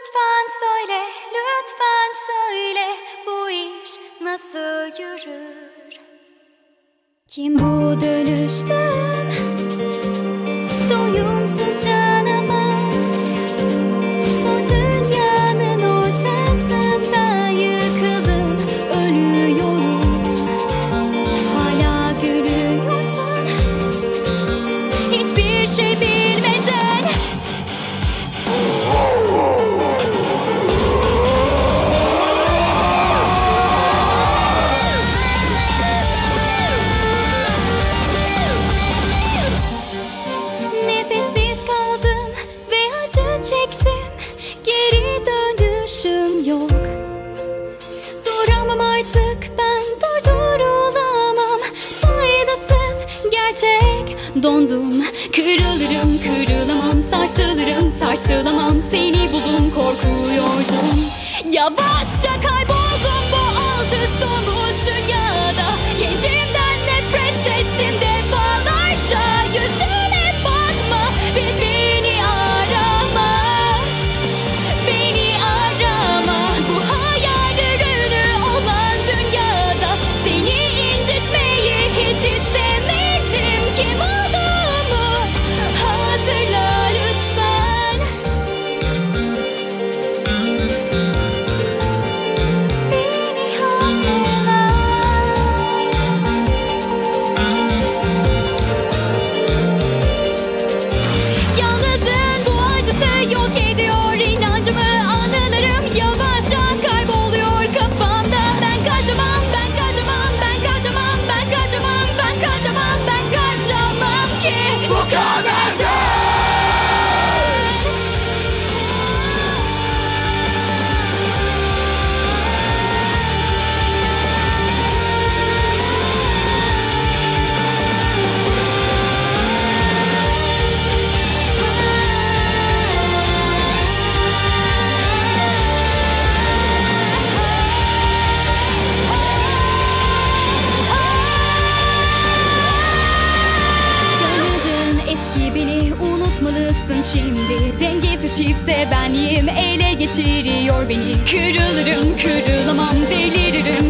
Lütfen söyle, lütfen söyle bu iş nasıl yürür? Kim bu dönüştüm? Acı çektim. Geri dönüşüm yok. Duramam artık ben durdurulamam Faydasız gerçek dondum. Kırılırım kırılamam sarsılırım sarsılamam. Seni buldum korkuyordum. Yavaşça kayboldum unutmalısın şimdi. Dengesiz çifte benliğim ele geçiriyor beni. Kırılırım kırılamam deliririm